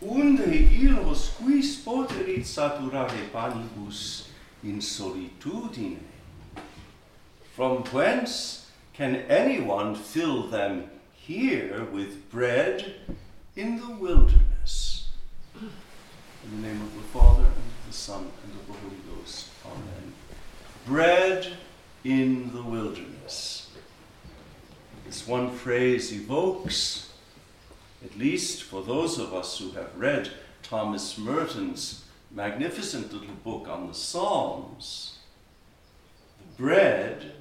unde illos quis poterit saturare panibus in solitudine? From whence can anyone fill them here with bread in the wilderness? In the name of the Father, and of the Son, and of the Holy Ghost. Amen. Bread in the wilderness. This one phrase evokes, least for those of us who have read Thomas Merton's magnificent little book on the Psalms, the bread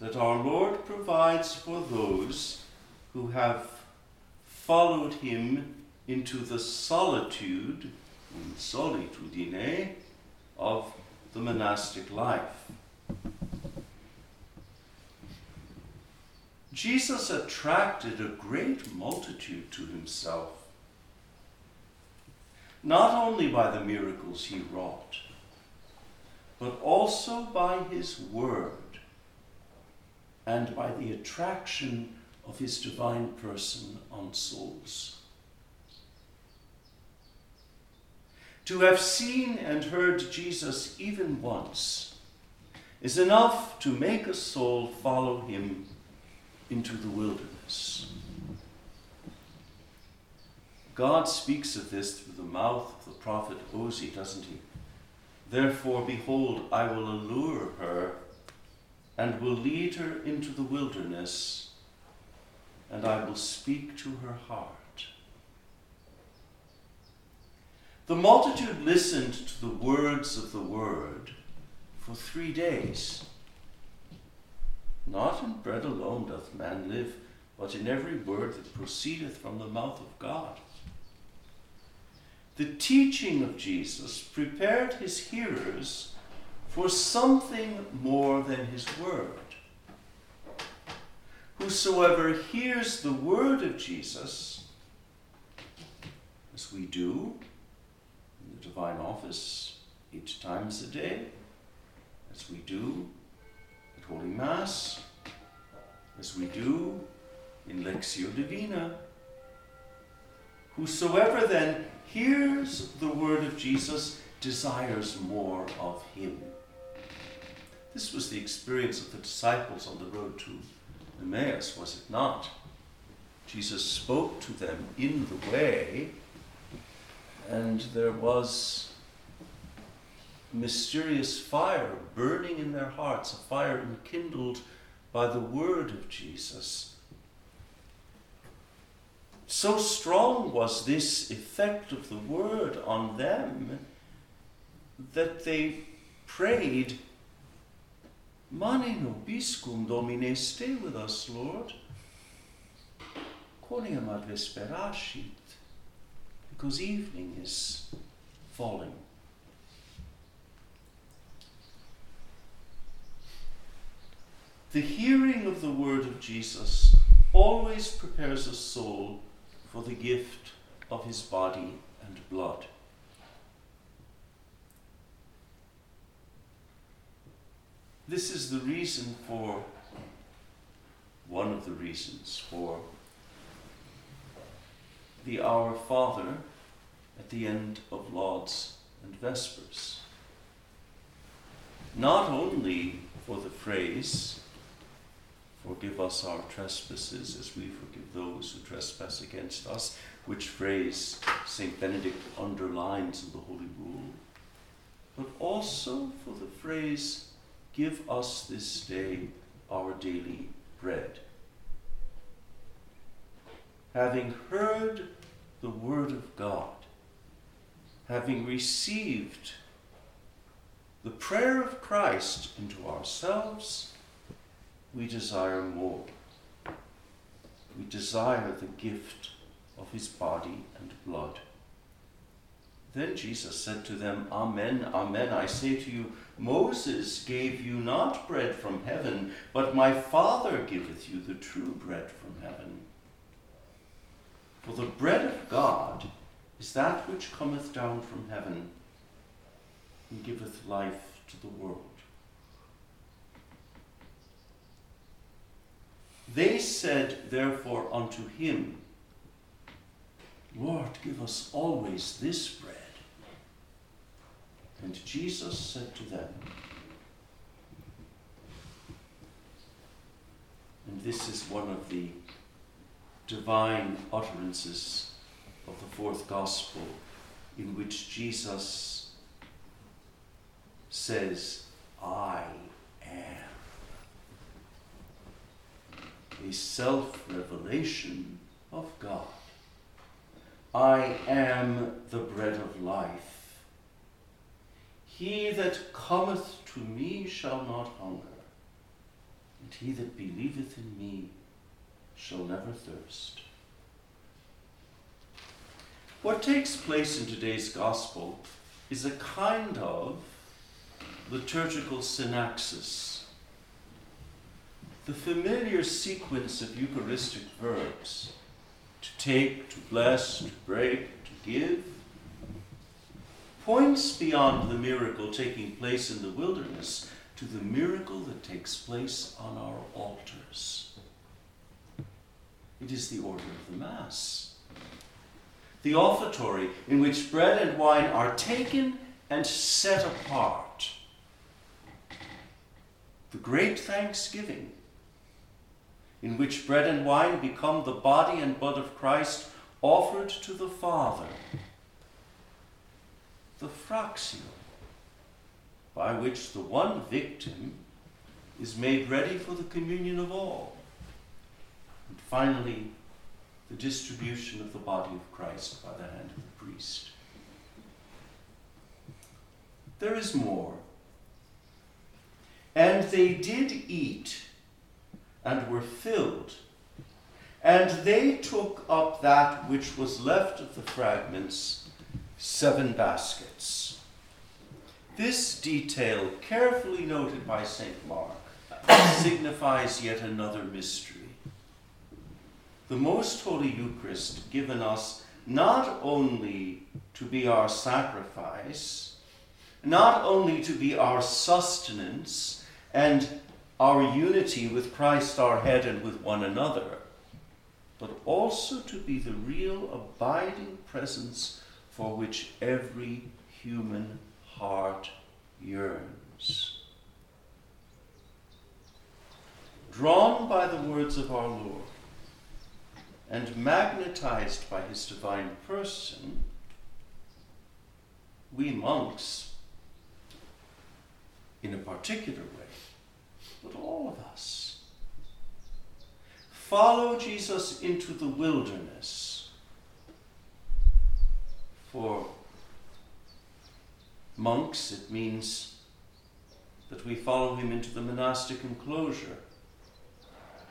that our Lord provides for those who have followed him into the solitude, solitudine, of the monastic life. Jesus attracted a great multitude to himself, not only by the miracles he wrought, but also by his word and by the attraction of his divine person on souls. To have seen and heard Jesus even once is enough to make a soul follow him into the wilderness. God speaks of this through the mouth of the prophet Osee, doesn't he? Therefore, behold, I will allure her and will lead her into the wilderness, and I will speak to her heart. The multitude listened to the words of the word for three days. Not in bread alone doth man live, but in every word that proceedeth from the mouth of God. The teaching of Jesus prepared his hearers for something more than his word. Whosoever hears the word of Jesus, as we do in the divine office eight times a day, as we do Holy Mass, as we do in Lectio Divina, whosoever then hears the word of Jesus desires more of him. This was the experience of the disciples on the road to Emmaus, was it not? Jesus spoke to them in the way, and there was mysterious fire burning in their hearts, a fire enkindled by the word of Jesus. So strong was this effect of the word on them that they prayed Mane nobiscum, Domine, stay with us, Lord. Quoniam ad vesperascit, because evening is falling. The hearing of the word of Jesus always prepares a soul for the gift of his body and blood. This is the reason for, one of the reasons for the Our Father at the end of Lauds and Vespers. Not only for the phrase, Forgive us our trespasses as we forgive those who trespass against us, which phrase St. Benedict underlines in the Holy Rule, but also for the phrase, Give us this day our daily bread. Having heard the word of God, having received the prayer of Christ into ourselves, we desire more. We desire the gift of his body and blood. Then Jesus said to them, Amen, Amen, I say to you, Moses gave you not bread from heaven, but my Father giveth you the true bread from heaven. For the bread of God is that which cometh down from heaven and giveth life to the world. They said therefore unto him, Lord, give us always this bread. And Jesus said to them, and this is one of the divine utterances of the fourth gospel, in which Jesus says, I am. A self revelation of God. I am the bread of life. He that cometh to me shall not hunger, and he that believeth in me shall never thirst. What takes place in today's gospel is a kind of liturgical synaxis. The familiar sequence of Eucharistic verbs to take, to bless, to break, to give points beyond the miracle taking place in the wilderness to the miracle that takes place on our altars. It is the order of the Mass. The offertory in which bread and wine are taken and set apart. The great thanksgiving in which bread and wine become the body and blood of Christ offered to the Father. The fractio, by which the one victim is made ready for the communion of all. And finally, the distribution of the body of Christ by the hand of the priest. There is more. And they did eat and were filled. And they took up that which was left of the fragments, seven baskets. This detail, carefully noted by St. Mark, signifies yet another mystery the most holy Eucharist given us not only to be our sacrifice, not only to be our sustenance and our unity with Christ our head and with one another, but also to be the real abiding presence for which every human heart yearns. Drawn by the words of our Lord, and magnetized by his divine person, we monks, in a particular way, but all of us, follow Jesus into the wilderness. For monks, it means that we follow him into the monastic enclosure,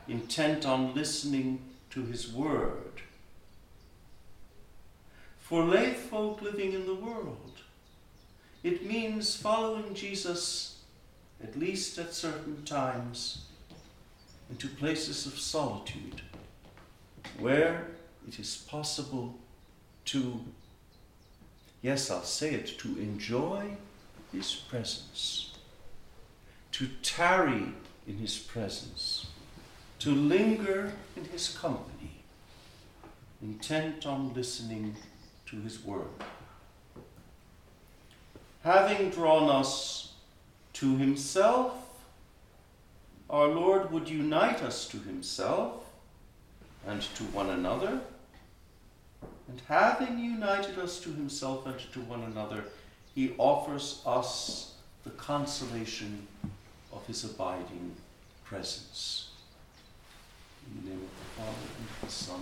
intent on listening to his word. For lay folk living in the world, it means following Jesus, at least at certain times, into places of solitude, where it is possible to, yes, I'll say it, to enjoy his presence, to tarry in his presence to linger in his company, intent on listening to his word. Having drawn us to himself, our Lord would unite us to himself and to one another. And having united us to himself and to one another, he offers us the consolation of his abiding presence. In the name of the Father, and of the Son,